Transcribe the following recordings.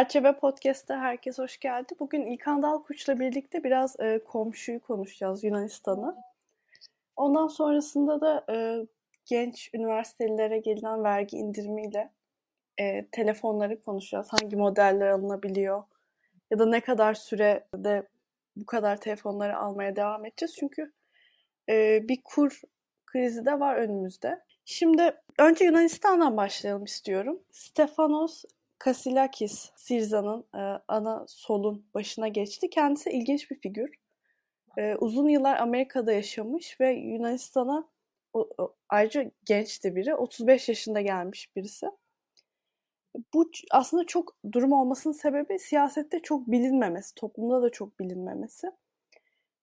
Çerçeve Podcast'te herkes hoş geldi. Bugün İlkan Dalkuç'la birlikte biraz e, komşuyu konuşacağız Yunanistan'ı. Ondan sonrasında da e, genç üniversitelere gelen vergi indirimiyle e, telefonları konuşacağız. Hangi modeller alınabiliyor ya da ne kadar sürede bu kadar telefonları almaya devam edeceğiz. Çünkü e, bir kur krizi de var önümüzde. Şimdi önce Yunanistan'dan başlayalım istiyorum. Stefanos Kasilakis Sirza'nın e, ana solun başına geçti. Kendisi ilginç bir figür. E, uzun yıllar Amerika'da yaşamış ve Yunanistan'a o, o, ayrıca genç de biri. 35 yaşında gelmiş birisi. Bu aslında çok durum olmasının sebebi siyasette çok bilinmemesi, toplumda da çok bilinmemesi.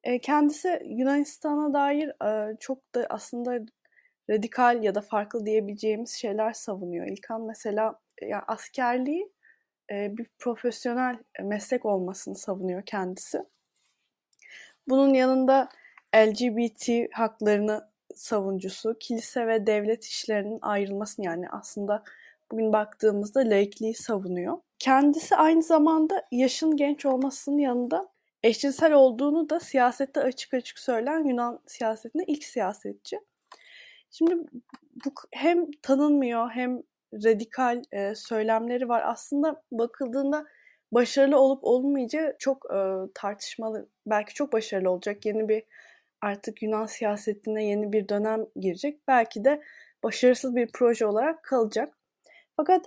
E, kendisi Yunanistan'a dair e, çok da aslında radikal ya da farklı diyebileceğimiz şeyler savunuyor. İlkan mesela yani askerliği e, bir profesyonel meslek olmasını savunuyor kendisi. Bunun yanında LGBT haklarını savuncusu, kilise ve devlet işlerinin ayrılmasını yani aslında bugün baktığımızda laikliği savunuyor. Kendisi aynı zamanda yaşın genç olmasının yanında eşcinsel olduğunu da siyasette açık açık söyleyen Yunan siyasetinde ilk siyasetçi. Şimdi bu hem tanınmıyor hem radikal e, söylemleri var. Aslında bakıldığında başarılı olup olmayacağı çok e, tartışmalı. Belki çok başarılı olacak. Yeni bir artık Yunan siyasetine yeni bir dönem girecek. Belki de başarısız bir proje olarak kalacak. Fakat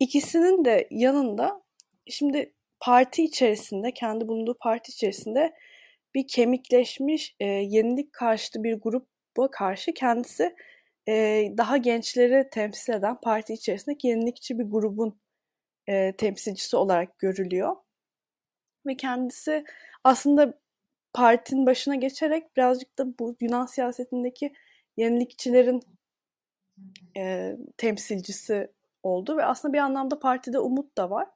ikisinin de yanında şimdi parti içerisinde, kendi bulunduğu parti içerisinde bir kemikleşmiş e, yenilik karşıtı bir gruba karşı kendisi e, daha gençleri temsil eden parti içerisindeki yenilikçi bir grubun e, temsilcisi olarak görülüyor. Ve kendisi aslında partinin başına geçerek birazcık da bu Yunan siyasetindeki yenilikçilerin e, temsilcisi oldu ve aslında bir anlamda partide umut da var.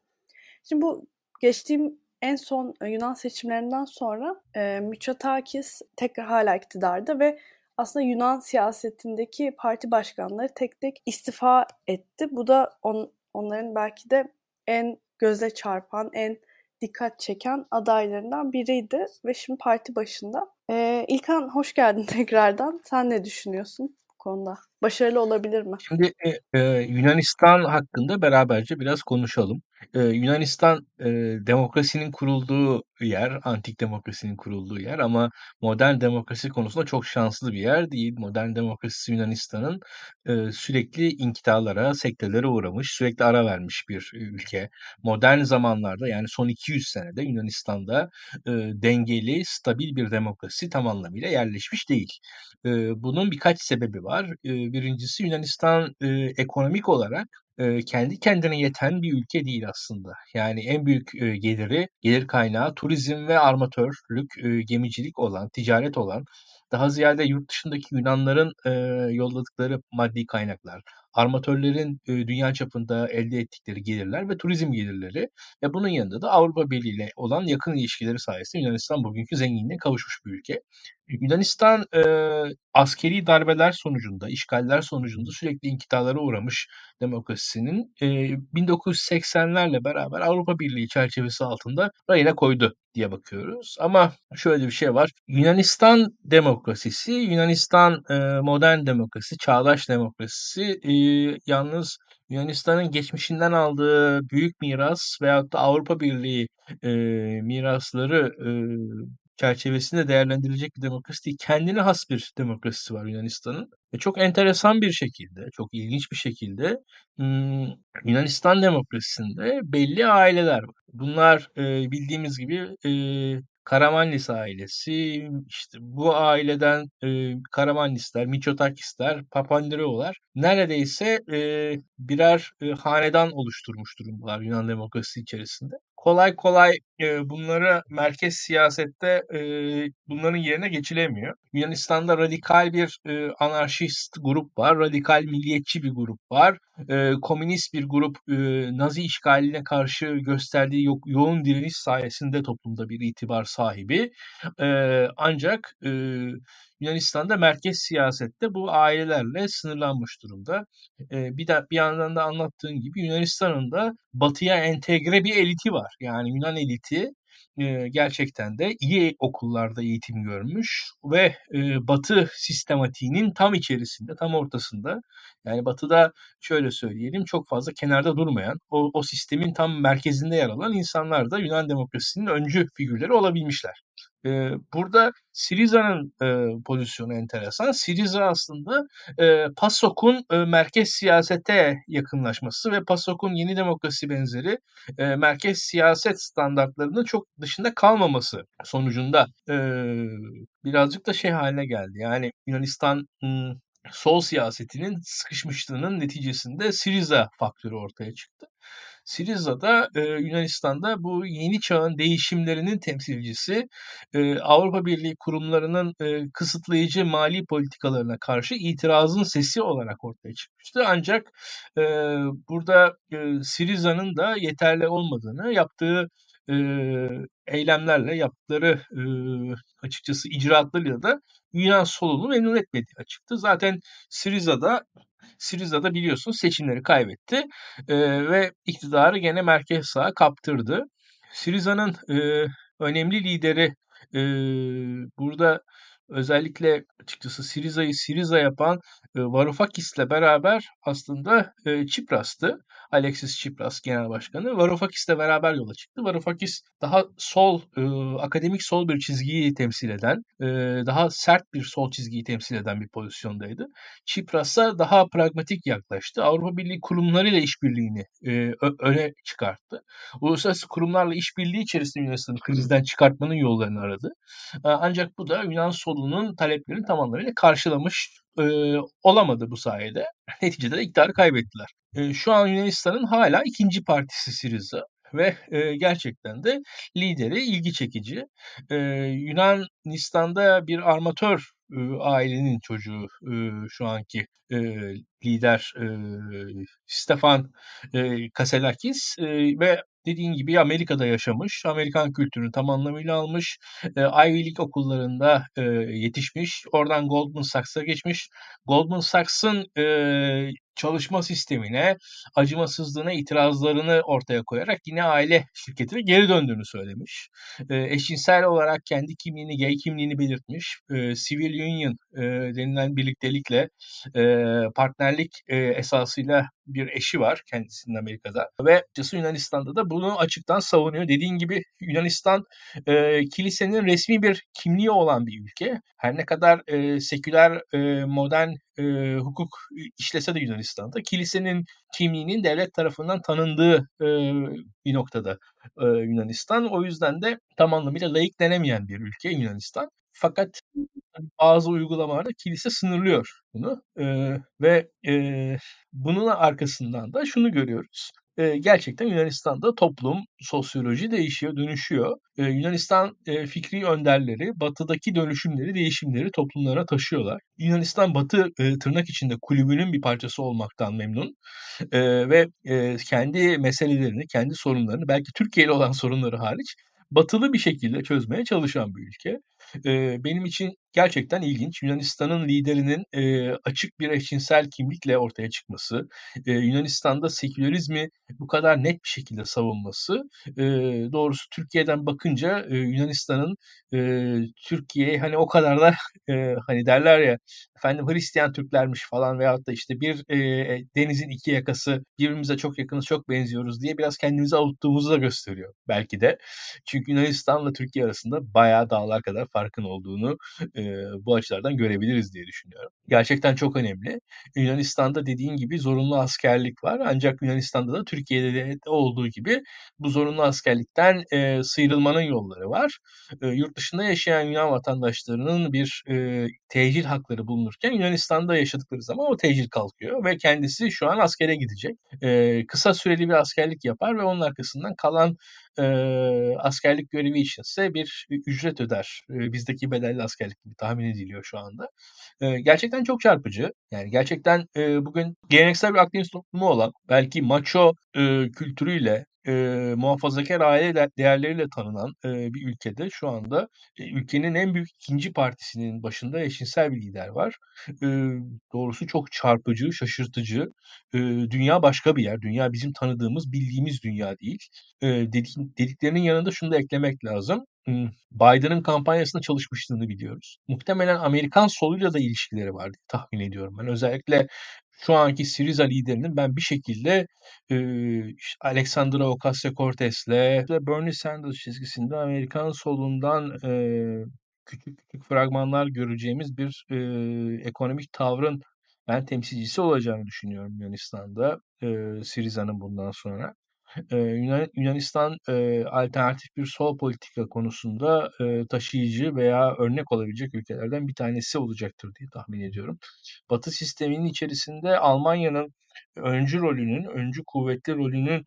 Şimdi bu geçtiğim en son Yunan seçimlerinden sonra e, Mitsotakis tekrar hala iktidarda ve aslında Yunan siyasetindeki parti başkanları tek tek istifa etti. Bu da on, onların belki de en göze çarpan, en dikkat çeken adaylarından biriydi ve şimdi parti başında. Ee, İlkan hoş geldin tekrardan. Sen ne düşünüyorsun konuda? Başarılı olabilir mi? Şimdi e, e, Yunanistan hakkında beraberce biraz konuşalım. E, Yunanistan e, demokrasinin kurulduğu yer, antik demokrasinin kurulduğu yer ama modern demokrasi konusunda çok şanslı bir yer değil. Modern demokrasi Yunanistan'ın e, sürekli inkitalara, sektelere uğramış, sürekli ara vermiş bir ülke. Modern zamanlarda yani son 200 senede Yunanistan'da e, dengeli, stabil bir demokrasi tam anlamıyla yerleşmiş değil. E, bunun birkaç sebebi var. E, birincisi Yunanistan e, ekonomik olarak kendi kendine yeten bir ülke değil aslında. Yani en büyük geliri, gelir kaynağı turizm ve armatörlük, e, gemicilik olan, ticaret olan, daha ziyade yurt dışındaki Yunanların yolladıkları maddi kaynaklar, armatörlerin e, dünya çapında elde ettikleri gelirler ve turizm gelirleri ve bunun yanında da Avrupa Birliği ile olan yakın ilişkileri sayesinde Yunanistan bugünkü zenginliğine kavuşmuş bir ülke. Yunanistan e, askeri darbeler sonucunda, işgaller sonucunda sürekli inkitalara uğramış demokrasisinin e, 1980'lerle beraber Avrupa Birliği çerçevesi altında rayına koydu diye bakıyoruz. Ama şöyle bir şey var. Yunanistan demokrasisi, Yunanistan e, modern demokrasi, çağdaş demokrasisi e, yalnız Yunanistan'ın geçmişinden aldığı büyük miras veyahut da Avrupa Birliği e, mirasları e, çerçevesinde değerlendirilecek bir demokrasi değil. Kendine has bir demokrasisi var Yunanistan'ın. Ve çok enteresan bir şekilde, çok ilginç bir şekilde Yunanistan demokrasisinde belli aileler var. Bunlar e, bildiğimiz gibi e, Karamanlis ailesi, işte bu aileden e, Karamanlisler, Miçotakisler, Papandreou'lar neredeyse e, birer e, hanedan oluşturmuş durumdalar Yunan demokrasisi içerisinde kolay kolay e, bunlara merkez siyasette e, bunların yerine geçilemiyor. Yunanistan'da radikal bir e, anarşist grup var, radikal milliyetçi bir grup var, e, komünist bir grup e, Nazi işgaline karşı gösterdiği yo- yoğun direniş sayesinde toplumda bir itibar sahibi. E, ancak e, Yunanistan'da merkez siyasette bu ailelerle sınırlanmış durumda. E, bir de bir yandan da anlattığın gibi Yunanistan'ın da batıya entegre bir eliti var. Yani Yunan eliti e, gerçekten de iyi okullarda eğitim görmüş ve e, Batı sistematiğinin tam içerisinde, tam ortasında. Yani Batı'da şöyle söyleyelim çok fazla kenarda durmayan, o, o sistemin tam merkezinde yer alan insanlar da Yunan demokrasisinin öncü figürleri olabilmişler. Burada Siriza'nın pozisyonu enteresan. Siriza aslında PASOK'un merkez siyasete yakınlaşması ve PASOK'un yeni demokrasi benzeri merkez siyaset standartlarının çok dışında kalmaması sonucunda birazcık da şey haline geldi. Yani Yunanistan sol siyasetinin sıkışmışlığının neticesinde Siriza faktörü ortaya çıktı. Siriza da e, Yunanistan'da bu yeni çağın değişimlerinin temsilcisi e, Avrupa Birliği kurumlarının e, kısıtlayıcı mali politikalarına karşı itirazın sesi olarak ortaya çıkmıştı. Ancak e, burada e, Siriza'nın da yeterli olmadığını yaptığı e, eylemlerle yaptıkları e, açıkçası icraatlarıyla da Yunan solunu memnun etmediği açıktı. Zaten Siriza'da Siriza'da biliyorsunuz seçimleri kaybetti e, ve iktidarı gene merkez sağa kaptırdı. Siriza'nın e, önemli lideri e, burada özellikle açıkçası Siriza'yı Siriza yapan Varoufakis'le beraber aslında e, Çipras'tı. Alexis Tsipras genel başkanı. Varoufakis'le beraber yola çıktı. Varoufakis daha sol, e, akademik sol bir çizgiyi temsil eden, e, daha sert bir sol çizgiyi temsil eden bir pozisyondaydı. Tsipras'a daha pragmatik yaklaştı. Avrupa Birliği kurumlarıyla işbirliğini öne çıkarttı. Uluslararası kurumlarla işbirliği içerisinde Yunanistan'ı krizden çıkartmanın yollarını aradı. Ancak bu da Yunan solunun taleplerini tam anlamıyla karşılamış e, olamadı bu sayede. Neticede de iktidarı kaybettiler. E, şu an Yunanistan'ın hala ikinci partisi Siriza ve e, gerçekten de lideri ilgi çekici. E, Yunanistan'da bir armatör ailenin çocuğu şu anki lider Stefan e, Kaselakis ve dediğin gibi Amerika'da yaşamış, Amerikan kültürünü tam anlamıyla almış, e, Ivy League okullarında yetişmiş, oradan Goldman Sachs'a geçmiş. Goldman Sachs'ın çalışma sistemine, acımasızlığına itirazlarını ortaya koyarak yine aile şirketine geri döndüğünü söylemiş. Eşcinsel olarak kendi kimliğini, gay kimliğini belirtmiş. E, civil union e, denilen birliktelikle e, partnerlik e, esasıyla bir eşi var kendisinin Amerika'da ve açıkçası Yunanistan'da da bunu açıktan savunuyor. Dediğin gibi Yunanistan e, kilisenin resmi bir kimliği olan bir ülke. Her ne kadar e, seküler, e, modern e, hukuk işlese de Yunanistan'da kilisenin kimliğinin devlet tarafından tanındığı e, bir noktada e, Yunanistan. O yüzden de tam anlamıyla layık denemeyen bir ülke Yunanistan. Fakat bazı uygulamalarda kilise sınırlıyor bunu e, ve e, bunun arkasından da şunu görüyoruz. E, gerçekten Yunanistan'da toplum, sosyoloji değişiyor, dönüşüyor. E, Yunanistan e, fikri önderleri batıdaki dönüşümleri, değişimleri toplumlara taşıyorlar. Yunanistan batı e, tırnak içinde kulübünün bir parçası olmaktan memnun e, ve e, kendi meselelerini, kendi sorunlarını belki Türkiye ile olan sorunları hariç batılı bir şekilde çözmeye çalışan bir ülke. E, benim için gerçekten ilginç. Yunanistan'ın liderinin e, açık bir eşcinsel kimlikle ortaya çıkması, e, Yunanistan'da sekülerizmi bu kadar net bir şekilde savunması, e, doğrusu Türkiye'den bakınca e, Yunanistan'ın e, Türkiye'ye hani o kadar da e, hani derler ya efendim Hristiyan Türklermiş falan veyahut da işte bir e, denizin iki yakası birbirimize çok yakınız çok benziyoruz diye biraz kendimizi avuttuğumuzu da gösteriyor belki de. Çünkü Yunanistan'la Türkiye arasında bayağı dağlar kadar farkın olduğunu e, bu açılardan görebiliriz diye düşünüyorum. Gerçekten çok önemli. Yunanistan'da dediğin gibi zorunlu askerlik var. Ancak Yunanistan'da da Türkiye'de de olduğu gibi bu zorunlu askerlikten e, sıyrılmanın yolları var. E, yurt dışında yaşayan Yunan vatandaşlarının bir e, tecil hakları bulunurken Yunanistan'da yaşadıkları zaman o tecil kalkıyor ve kendisi şu an askere gidecek. E, kısa süreli bir askerlik yapar ve onun arkasından kalan e, askerlik görevi içinse bir ücret öder. E, bizdeki bedelli askerlik gibi tahmin ediliyor şu anda. E, gerçekten çok çarpıcı. Yani gerçekten e, bugün geleneksel bir Akdeniz toplumu olan belki maço e, kültürüyle e, muhafazakar aile değerleriyle tanınan e, bir ülkede şu anda e, ülkenin en büyük ikinci partisinin başında eşcinsel bir lider var. E, doğrusu çok çarpıcı, şaşırtıcı. E, dünya başka bir yer. Dünya bizim tanıdığımız, bildiğimiz dünya değil. E, dedik, dediklerinin yanında şunu da eklemek lazım. Biden'ın kampanyasında çalışmışlığını biliyoruz. Muhtemelen Amerikan soluyla da ilişkileri var diye tahmin ediyorum ben. Özellikle şu anki Syriza liderinin ben bir şekilde e, Alexandra Ocasio-Cortez'le Bernie Sanders çizgisinde Amerikan solundan e, küçük küçük fragmanlar göreceğimiz bir e, ekonomik tavrın ben temsilcisi olacağını düşünüyorum Yunanistan'da e, Syriza'nın bundan sonra. Ee, Yunan Yunanistan, eee, alternatif bir sol politika konusunda, eee, taşıyıcı veya örnek olabilecek ülkelerden bir tanesi olacaktır diye tahmin ediyorum. Batı sisteminin içerisinde Almanya'nın öncü rolünün, öncü kuvvetli rolünün,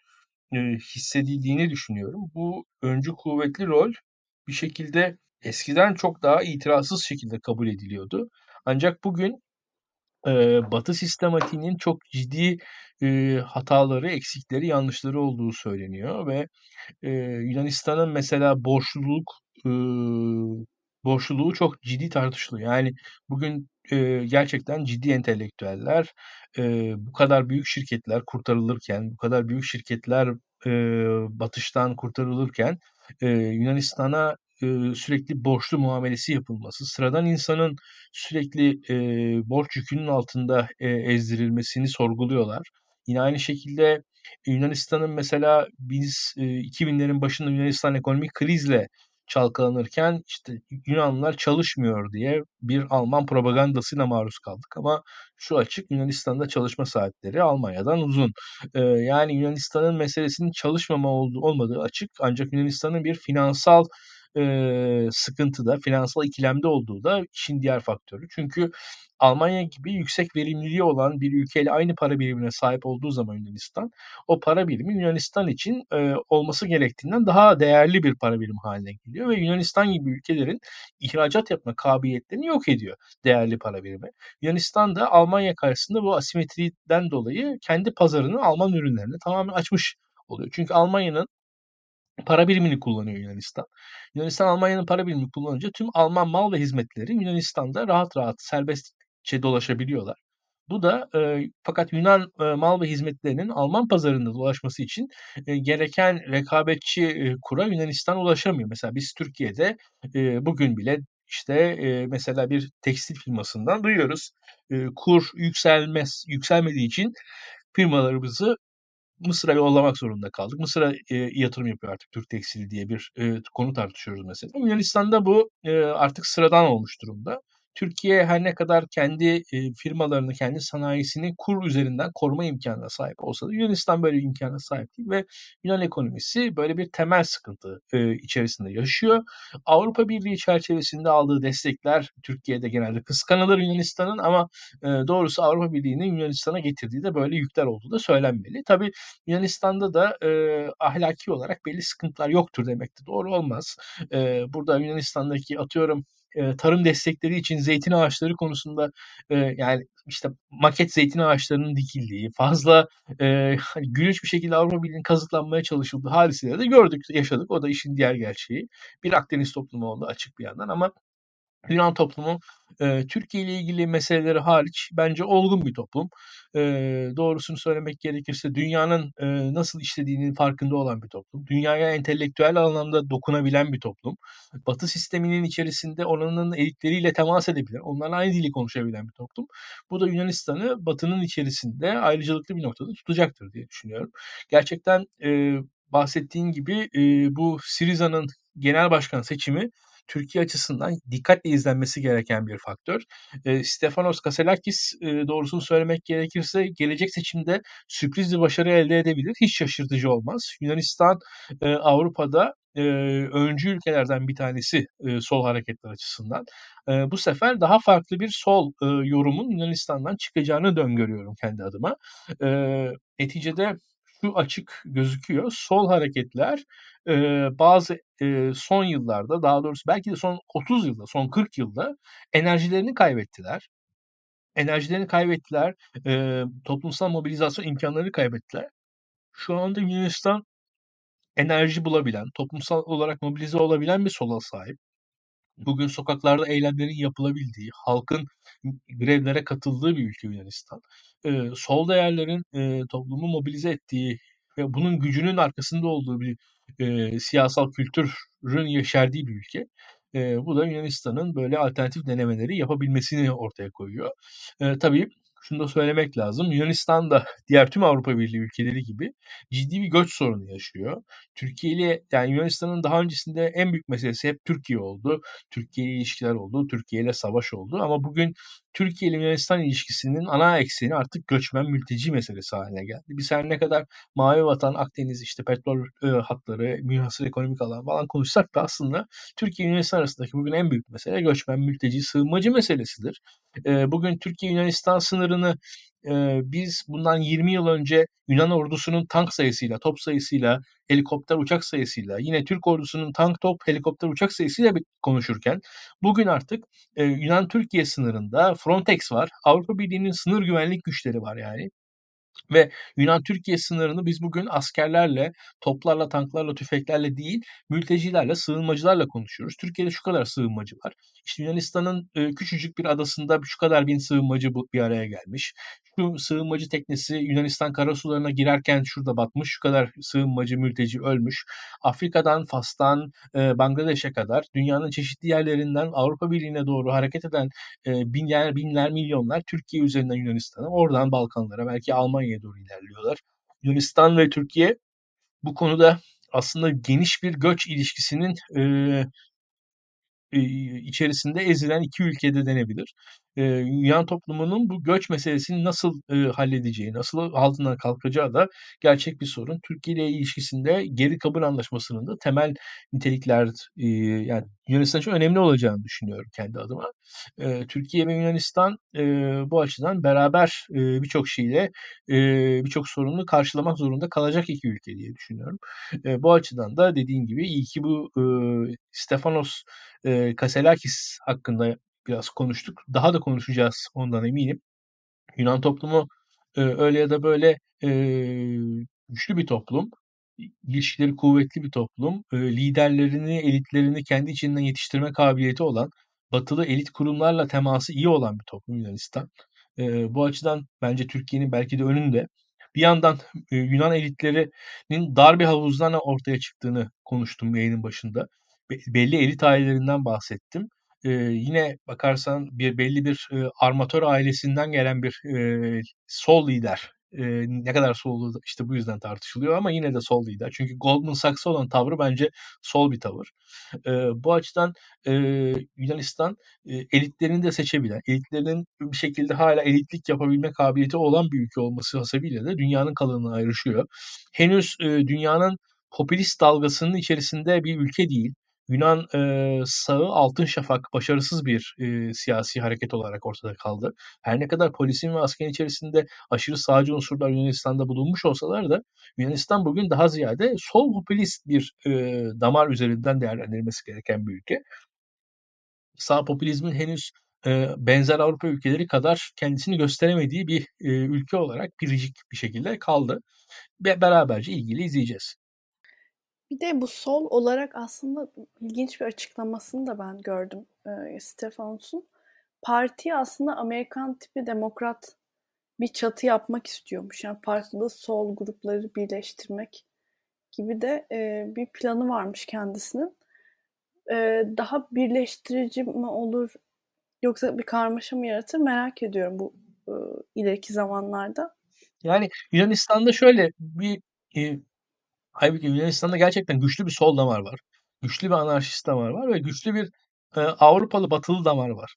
eee, hissedildiğini düşünüyorum. Bu öncü kuvvetli rol bir şekilde eskiden çok daha itirazsız şekilde kabul ediliyordu. Ancak bugün Eee, Batı sistematiğinin çok ciddi, eee, hataları, eksikleri, yanlışları olduğu söyleniyor ve, eee, Yunanistan'ın mesela borçluluk, ııı, borçluluğu çok ciddi tartışılıyor. Yani bugün, eee, gerçekten ciddi entelektüeller, eee, bu kadar büyük şirketler kurtarılırken, bu kadar büyük şirketler, eee, batıştan kurtarılırken, eee, Yunanistan'a eee, sürekli borçlu muamelesi yapılması, sıradan insanın sürekli eee, borç yükünün altında eee, ezdirilmesini sorguluyorlar. Yine aynı şekilde Yunanistan'ın mesela biz eee, 2000'lerin başında Yunanistan ekonomik krizle çalkalanırken işte Yunanlılar çalışmıyor diye bir Alman propagandasına maruz kaldık ama şu açık Yunanistan'da çalışma saatleri Almanya'dan uzun. Ee, yani Yunanistan'ın meselesinin çalışmama olduğu, olmadığı açık ancak Yunanistan'ın bir finansal e, sıkıntıda, finansal ikilemde olduğu da işin diğer faktörü. Çünkü Almanya gibi yüksek verimliliği olan bir ülkeyle aynı para birimine sahip olduğu zaman Yunanistan, o para birimi Yunanistan için e, olması gerektiğinden daha değerli bir para birimi haline geliyor ve Yunanistan gibi ülkelerin ihracat yapma kabiliyetlerini yok ediyor değerli para birimi. Yunanistan da Almanya karşısında bu asimetriden dolayı kendi pazarını Alman ürünlerine tamamen açmış oluyor. Çünkü Almanya'nın para birimini kullanıyor Yunanistan. Yunanistan Almanya'nın para birimini kullanınca tüm Alman mal ve hizmetleri Yunanistan'da rahat rahat serbestçe dolaşabiliyorlar. Bu da e, fakat Yunan e, mal ve hizmetlerinin Alman pazarında dolaşması için e, gereken rekabetçi e, kura Yunanistan ulaşamıyor. Mesela biz Türkiye'de e, bugün bile işte e, mesela bir tekstil firmasından duyuyoruz. E, kur yükselmez yükselmediği için firmalarımızı Mısır'a yollamak zorunda kaldık. Mısır'a e, yatırım yapıyor artık Türk Tekstili diye bir e, konu tartışıyoruz mesela. Yunanistan'da bu e, artık sıradan olmuş durumda. Türkiye her ne kadar kendi e, firmalarını, kendi sanayisini kur üzerinden koruma imkanına sahip olsa da Yunanistan böyle bir imkana sahip değil ve Yunan ekonomisi böyle bir temel sıkıntı e, içerisinde yaşıyor. Avrupa Birliği çerçevesinde aldığı destekler Türkiye'de genelde kıskanılır Yunanistan'ın ama e, doğrusu Avrupa Birliği'nin Yunanistan'a getirdiği de böyle yükler olduğu da söylenmeli. Tabii Yunanistan'da da ahlaki olarak belli sıkıntılar yoktur demek de doğru olmaz. Burada Yunanistan'daki atıyorum tarım destekleri için zeytin ağaçları konusunda yani işte maket zeytin ağaçlarının dikildiği, fazla e, hani gülünç bir şekilde Avrupa Birliği'nin kazıklanmaya çalışıldığı hadiseleri de gördük, yaşadık. O da işin diğer gerçeği. Bir Akdeniz toplumu oldu açık bir yandan ama Yunan toplumu e, Türkiye ile ilgili meseleleri hariç bence olgun bir toplum. E, doğrusunu söylemek gerekirse dünyanın e, nasıl işlediğinin farkında olan bir toplum. Dünyaya entelektüel anlamda dokunabilen bir toplum. Batı sisteminin içerisinde oranın elitleriyle temas edebilen, onlarla aynı dili konuşabilen bir toplum. Bu da Yunanistan'ı Batı'nın içerisinde ayrıcalıklı bir noktada tutacaktır diye düşünüyorum. Gerçekten e, bahsettiğin gibi e, bu Siriza'nın genel başkan seçimi Türkiye açısından dikkatle izlenmesi gereken bir faktör. E, Stefanos Kaselakis e, doğrusunu söylemek gerekirse gelecek seçimde sürpriz bir başarı elde edebilir. Hiç şaşırtıcı olmaz. Yunanistan e, Avrupa'da e, öncü ülkelerden bir tanesi e, sol hareketler açısından. E, bu sefer daha farklı bir sol e, yorumun Yunanistan'dan çıkacağını döngörüyorum kendi adıma. E, neticede şu açık gözüküyor. Sol hareketler e, bazı e, son yıllarda daha doğrusu belki de son 30 yılda, son 40 yılda enerjilerini kaybettiler. Enerjilerini kaybettiler. E, toplumsal mobilizasyon imkanlarını kaybettiler. Şu anda Yunanistan enerji bulabilen, toplumsal olarak mobilize olabilen bir sola sahip. Bugün sokaklarda eylemlerin yapılabildiği, halkın grevlere katıldığı bir ülke Yunanistan. Ee, sol değerlerin e, toplumu mobilize ettiği ve bunun gücünün arkasında olduğu bir e, siyasal kültürün yeşerdiği bir ülke. E, bu da Yunanistan'ın böyle alternatif denemeleri yapabilmesini ortaya koyuyor. E, tabii şunu da söylemek lazım. Yunanistan da diğer tüm Avrupa Birliği ülkeleri gibi ciddi bir göç sorunu yaşıyor. Türkiye ile yani Yunanistan'ın daha öncesinde en büyük meselesi hep Türkiye oldu. Türkiye ile ilişkiler oldu, Türkiye ile savaş oldu ama bugün Türkiye ile Yunanistan ilişkisinin ana ekseni artık göçmen mülteci meselesi haline geldi. Biz her ne kadar Mavi Vatan, Akdeniz, işte petrol e, hatları, münhasır ekonomik alan falan konuşsak da aslında Türkiye Yunanistan arasındaki bugün en büyük mesele göçmen mülteci sığınmacı meselesidir. Bugün Türkiye Yunanistan sınırını biz bundan 20 yıl önce Yunan ordusunun tank sayısıyla, top sayısıyla, helikopter uçak sayısıyla, yine Türk ordusunun tank, top, helikopter uçak sayısıyla konuşurken bugün artık Yunan-Türkiye sınırında Frontex var. Avrupa Birliği'nin sınır güvenlik güçleri var yani. Ve Yunan-Türkiye sınırını biz bugün askerlerle, toplarla, tanklarla, tüfeklerle değil, mültecilerle, sığınmacılarla konuşuyoruz. Türkiye'de şu kadar sığınmacı var. İşte Yunanistan'ın e, küçücük bir adasında şu kadar bin sığınmacı bir araya gelmiş. Şu sığınmacı teknesi Yunanistan karasularına girerken şurada batmış. Şu kadar sığınmacı, mülteci ölmüş. Afrika'dan, Fas'tan, e, Bangladeş'e kadar dünyanın çeşitli yerlerinden Avrupa Birliği'ne doğru hareket eden e, binler, binler, milyonlar Türkiye üzerinden Yunanistan'a, oradan Balkanlara, belki Almanya'ya doğru ilerliyorlar. Yunanistan ve Türkiye bu konuda aslında geniş bir göç ilişkisinin e, içerisinde ezilen iki ülkede denebilir. Yunan toplumunun bu göç meselesini nasıl halledeceği, nasıl altından kalkacağı da gerçek bir sorun. Türkiye ile ilişkisinde geri kabul anlaşmasının da temel nitelikler yani Yunanistan için önemli olacağını düşünüyorum kendi adıma. Türkiye ve Yunanistan bu açıdan beraber birçok şeyle birçok sorunu karşılamak zorunda kalacak iki ülke diye düşünüyorum. Bu açıdan da dediğim gibi iyi ki bu Stefanos e, Kaselakis hakkında biraz konuştuk. Daha da konuşacağız ondan eminim. Yunan toplumu e, öyle ya da böyle e, güçlü bir toplum. İlişkileri kuvvetli bir toplum. E, liderlerini, elitlerini kendi içinden yetiştirme kabiliyeti olan, batılı elit kurumlarla teması iyi olan bir toplum Yunanistan. E, bu açıdan bence Türkiye'nin belki de önünde. Bir yandan e, Yunan elitlerinin dar bir havuzdan ortaya çıktığını konuştum yayının başında belli elit ailelerinden bahsettim. Ee, yine bakarsan bir belli bir e, armatör ailesinden gelen bir e, sol lider e, ne kadar sol işte bu yüzden tartışılıyor ama yine de sol lider. Çünkü Goldman Sachs'a olan tavrı bence sol bir tavır. E, bu açıdan e, Yunanistan e, elitlerini de seçebilen, elitlerin bir şekilde hala elitlik yapabilme kabiliyeti olan bir ülke olması hasebiyle de dünyanın kalanına ayrışıyor. Henüz e, dünyanın popülist dalgasının içerisinde bir ülke değil. Yunan e, sağı Altın Şafak başarısız bir e, siyasi hareket olarak ortada kaldı. Her ne kadar polisin ve askerin içerisinde aşırı sağcı unsurlar Yunanistan'da bulunmuş olsalar da Yunanistan bugün daha ziyade sol popülist bir e, damar üzerinden değerlendirilmesi gereken bir ülke. Sağ popülizmin henüz e, benzer Avrupa ülkeleri kadar kendisini gösteremediği bir e, ülke olarak biricik bir şekilde kaldı. Ve beraberce ilgili izleyeceğiz. Bir de bu sol olarak aslında ilginç bir açıklamasını da ben gördüm e, Stefanos'un. Parti aslında Amerikan tipi demokrat bir çatı yapmak istiyormuş. Yani farklı sol grupları birleştirmek gibi de e, bir planı varmış kendisinin. E, daha birleştirici mi olur yoksa bir karmaşa mı yaratır merak ediyorum bu e, ileriki zamanlarda. Yani Yunanistan'da şöyle bir Halbuki Yunanistan'da gerçekten güçlü bir sol damar var. Güçlü bir anarşist damar var ve güçlü bir e, Avrupalı batılı damar var.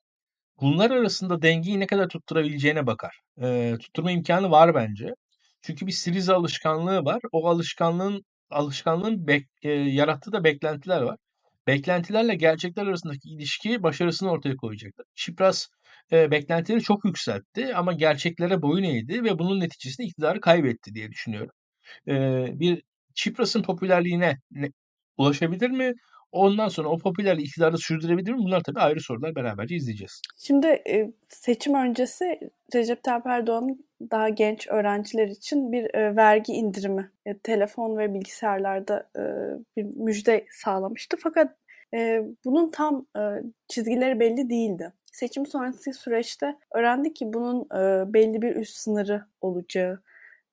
Bunlar arasında dengeyi ne kadar tutturabileceğine bakar. E, tutturma imkanı var bence. Çünkü bir Siriza alışkanlığı var. O alışkanlığın alışkanlığın bek, e, yarattığı da beklentiler var. Beklentilerle gerçekler arasındaki ilişki başarısını ortaya koyacaktır. Çipras e, beklentileri çok yükseltti ama gerçeklere boyun eğdi ve bunun neticesinde iktidarı kaybetti diye düşünüyorum. Eee, bir Çipras'ın popülerliğine ne ulaşabilir mi? Ondan sonra o popülerliği iktidarda sürdürebilir mi? Bunlar tabii ayrı sorular. Beraberce izleyeceğiz. Şimdi e, seçim öncesi Recep Tayyip Erdoğan'ın daha genç öğrenciler için bir e, vergi indirimi, e, telefon ve bilgisayarlarda bir müjde sağlamıştı. Fakat bunun tam çizgileri belli değildi. Seçim sonrası süreçte öğrendik ki bunun belli bir üst sınırı olacağı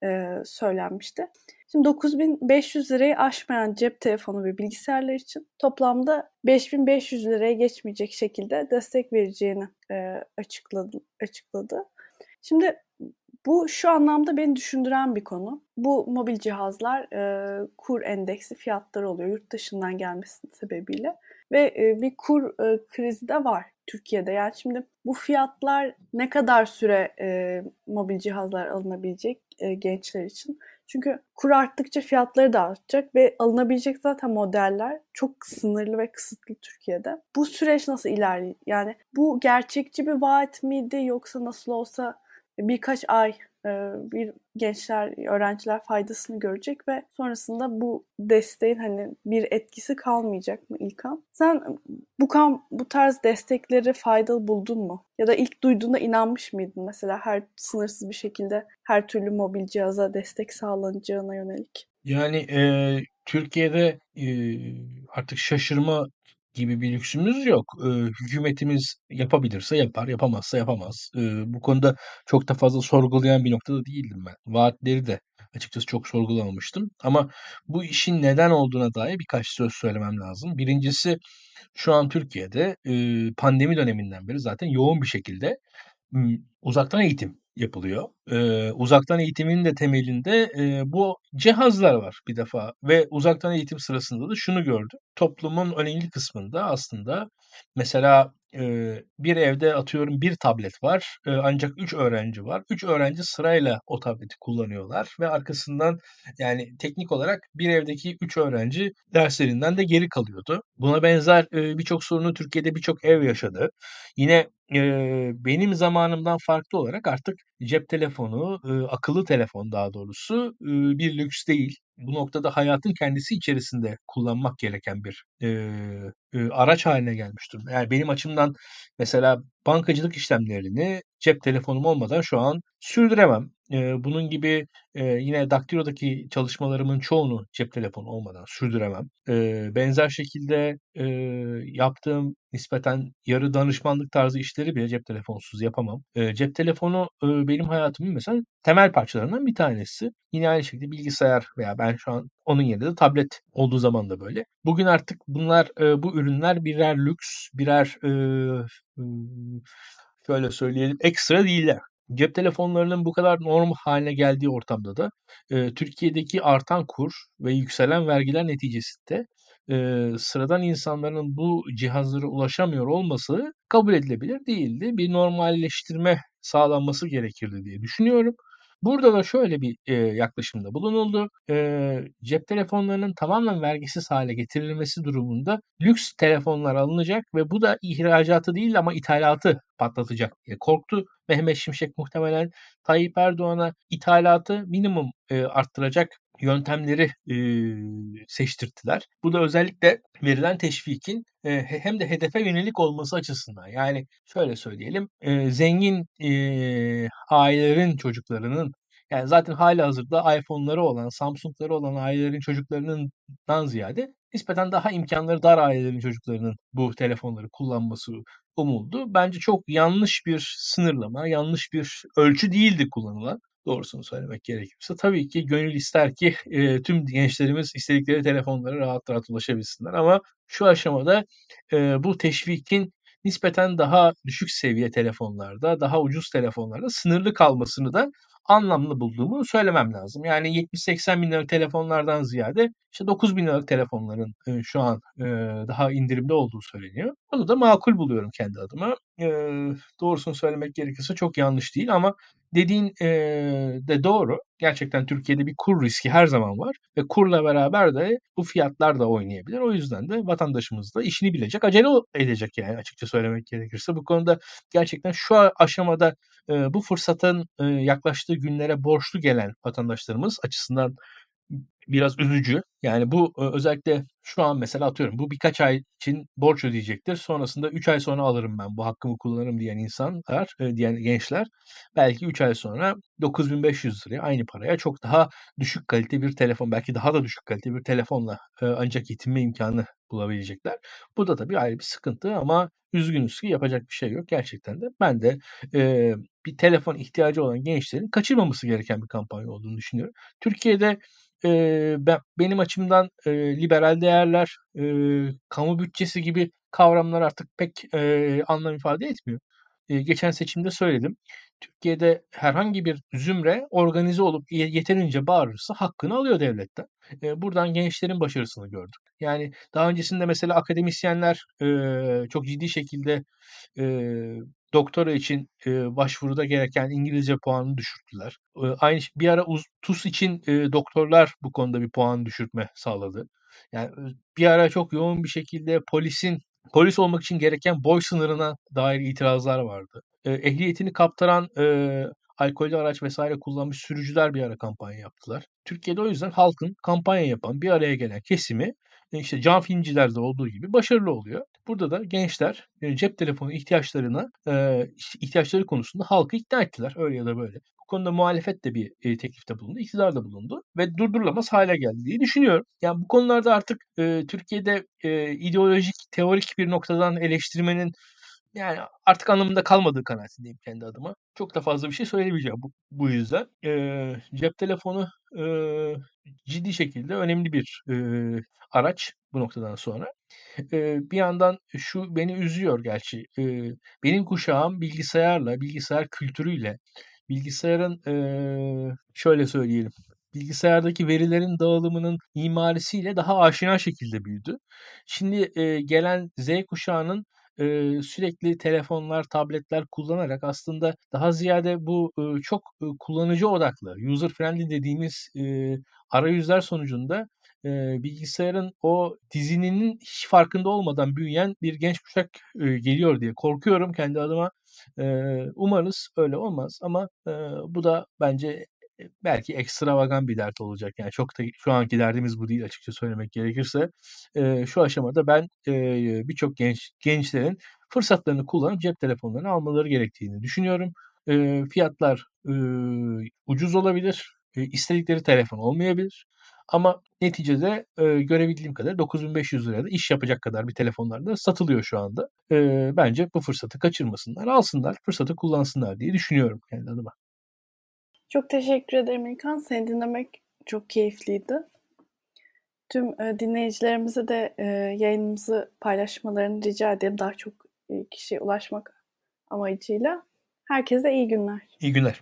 e, söylenmişti. Şimdi 9500 lirayı aşmayan cep telefonu ve bilgisayarlar için toplamda 5500 liraya geçmeyecek şekilde destek vereceğini e, açıkladı, açıkladı. Şimdi bu şu anlamda beni düşündüren bir konu. Bu mobil cihazlar e, kur endeksi fiyatları oluyor yurt dışından gelmesinin sebebiyle ve e, bir kur e, krizi de var Türkiye'de. Yani şimdi bu fiyatlar ne kadar süre e, mobil cihazlar alınabilecek e, gençler için? Çünkü kur arttıkça fiyatları da artacak ve alınabilecek zaten modeller çok sınırlı ve kısıtlı Türkiye'de. Bu süreç nasıl ilerliyor? Yani bu gerçekçi bir vaat miydi yoksa nasıl olsa birkaç ay bir gençler, öğrenciler faydasını görecek ve sonrasında bu desteğin hani bir etkisi kalmayacak mı İlkan? Sen bu kan bu tarz destekleri faydalı buldun mu? Ya da ilk duyduğunda inanmış mıydın mesela her sınırsız bir şekilde her türlü mobil cihaza destek sağlanacağına yönelik? Yani e, Türkiye'de e, artık şaşırma gibi bir lüksümüz yok. Hükümetimiz yapabilirse yapar, yapamazsa yapamaz. Bu konuda çok da fazla sorgulayan bir noktada değildim ben. Vaatleri de açıkçası çok sorgulamamıştım. Ama bu işin neden olduğuna dair birkaç söz söylemem lazım. Birincisi şu an Türkiye'de pandemi döneminden beri zaten yoğun bir şekilde uzaktan eğitim yapılıyor. Ee, uzaktan eğitimin de temelinde e, bu cihazlar var bir defa ve uzaktan eğitim sırasında da şunu gördüm. Toplumun önemli kısmında aslında mesela e, bir evde atıyorum bir tablet var e, ancak üç öğrenci var. Üç öğrenci sırayla o tableti kullanıyorlar ve arkasından yani teknik olarak bir evdeki üç öğrenci derslerinden de geri kalıyordu. Buna benzer e, birçok sorunu Türkiye'de birçok ev yaşadı. Yine benim zamanımdan farklı olarak artık cep telefonu, akıllı telefon daha doğrusu bir lüks değil. Bu noktada hayatın kendisi içerisinde kullanmak gereken bir araç haline gelmiş durumda. Yani benim açımdan mesela bankacılık işlemlerini cep telefonum olmadan şu an sürdüremem. Bunun gibi yine Daktilo'daki çalışmalarımın çoğunu cep telefonu olmadan sürdüremem. Benzer şekilde yaptığım nispeten yarı danışmanlık tarzı işleri bile cep telefonsuz yapamam. Cep telefonu benim hayatımın mesela temel parçalarından bir tanesi. Yine aynı şekilde bilgisayar veya ben şu an onun yerinde de tablet olduğu zaman da böyle. Bugün artık bunlar bu ürünler birer lüks, birer şöyle söyleyelim ekstra değiller. Cep telefonlarının bu kadar norm haline geldiği ortamda da e, Türkiye'deki artan kur ve yükselen vergiler neticesinde e, sıradan insanların bu cihazlara ulaşamıyor olması kabul edilebilir değildi. Bir normalleştirme sağlanması gerekirdi diye düşünüyorum. Burada da şöyle bir e, yaklaşımda bulunuldu. E, cep telefonlarının tamamen vergisiz hale getirilmesi durumunda lüks telefonlar alınacak ve bu da ihracatı değil ama ithalatı patlatacak diye korktu. Mehmet Şimşek muhtemelen Tayyip Erdoğan'a ithalatı minimum e, arttıracak yöntemleri e, seçtirttiler. Bu da özellikle verilen teşvikin e, hem de hedefe yönelik olması açısından. Yani şöyle söyleyelim, e, zengin e, ailelerin çocuklarının yani zaten hali hazırda iPhone'ları olan, Samsung'ları olan ailelerin çocuklarından ziyade nispeten daha imkanları dar ailelerin çocuklarının bu telefonları kullanması umuldu. Bence çok yanlış bir sınırlama, yanlış bir ölçü değildi kullanılan doğrusunu söylemek gerekirse. Tabii ki gönül ister ki e, tüm gençlerimiz istedikleri telefonlara rahat rahat ulaşabilsinler ama şu aşamada e, bu teşvikin nispeten daha düşük seviye telefonlarda, daha ucuz telefonlarda sınırlı kalmasını da anlamlı bulduğumu söylemem lazım. Yani 70-80 bin liralık telefonlardan ziyade işte 9 bin liralık telefonların e, şu an e, daha indirimde olduğu söyleniyor. Bunu da makul buluyorum kendi adıma. E, doğrusunu söylemek gerekirse çok yanlış değil ama dediğin de doğru. Gerçekten Türkiye'de bir kur riski her zaman var ve kurla beraber de bu fiyatlar da oynayabilir. O yüzden de vatandaşımız da işini bilecek, acele edecek yani açıkça söylemek gerekirse. Bu konuda gerçekten şu aşamada bu fırsatın yaklaştığı günlere borçlu gelen vatandaşlarımız açısından biraz üzücü. Yani bu e, özellikle şu an mesela atıyorum bu birkaç ay için borç ödeyecektir. Sonrasında 3 ay sonra alırım ben bu hakkımı kullanırım diyen insanlar, e, diyen gençler belki 3 ay sonra 9500 liraya aynı paraya çok daha düşük kalite bir telefon belki daha da düşük kalite bir telefonla e, ancak yetinme imkanı bulabilecekler. Bu da tabii ayrı bir sıkıntı ama üzgünüz ki yapacak bir şey yok gerçekten de. Ben de e, bir telefon ihtiyacı olan gençlerin kaçırmaması gereken bir kampanya olduğunu düşünüyorum. Türkiye'de e, ben, benim açımdan e, liberal değerler, e, kamu bütçesi gibi kavramlar artık pek e, anlam ifade etmiyor. E, geçen seçimde söyledim. Türkiye'de herhangi bir zümre organize olup yeterince bağırırsa hakkını alıyor devletten. E, buradan gençlerin başarısını gördük. Yani daha öncesinde mesela akademisyenler e, çok ciddi şekilde e, doktora için e, başvuruda gereken İngilizce puanını düşürttüler. E, aynı bir ara TUS için e, doktorlar bu konuda bir puan düşürtme sağladı. Yani bir ara çok yoğun bir şekilde polisin polis olmak için gereken boy sınırına dair itirazlar vardı. Ehliyetini kaptıran e, alkollü araç vesaire kullanmış sürücüler bir ara kampanya yaptılar. Türkiye'de o yüzden halkın kampanya yapan bir araya gelen kesimi işte can filmcilerde olduğu gibi başarılı oluyor. Burada da gençler cep telefonu ihtiyaçlarına ihtiyaçları konusunda halkı ikna ettiler öyle ya da böyle. Bu konuda muhalefet de bir teklifte bulundu, iktidar da bulundu ve durdurulamaz hale geldi diye düşünüyorum. Yani bu konularda artık Türkiye'de ideolojik, teorik bir noktadan eleştirmenin yani artık anlamında kalmadığı kanaatindeyim kendi adıma. Çok da fazla bir şey söylemeyeceğim bu, bu yüzden. E, cep telefonu e, ciddi şekilde önemli bir e, araç bu noktadan sonra. E, bir yandan şu beni üzüyor gerçi. E, benim kuşağım bilgisayarla, bilgisayar kültürüyle, bilgisayarın e, şöyle söyleyelim, bilgisayardaki verilerin dağılımının mimarisiyle daha aşina şekilde büyüdü. Şimdi e, gelen Z kuşağının e, sürekli telefonlar, tabletler kullanarak aslında daha ziyade bu e, çok e, kullanıcı odaklı, user friendly dediğimiz e, arayüzler sonucunda e, bilgisayarın o dizinin hiç farkında olmadan büyüyen bir genç kuşak e, geliyor diye korkuyorum kendi adıma. E, umarız öyle olmaz ama e, bu da bence belki ekstravagan bir dert olacak. Yani çok da şu anki derdimiz bu değil açıkça söylemek gerekirse. E, şu aşamada ben e, birçok genç gençlerin fırsatlarını kullanıp cep telefonlarını almaları gerektiğini düşünüyorum. E, fiyatlar e, ucuz olabilir. E, istedikleri telefon olmayabilir. Ama neticede e, görebildiğim kadar 9500 liraya da iş yapacak kadar bir telefonlar da satılıyor şu anda. E, bence bu fırsatı kaçırmasınlar, alsınlar, fırsatı kullansınlar diye düşünüyorum kendi adıma. Çok teşekkür ederim İlkan. Seni dinlemek çok keyifliydi. Tüm e, dinleyicilerimize de e, yayınımızı paylaşmalarını rica ederim. Daha çok e, kişiye ulaşmak amacıyla. Herkese iyi günler. İyi günler.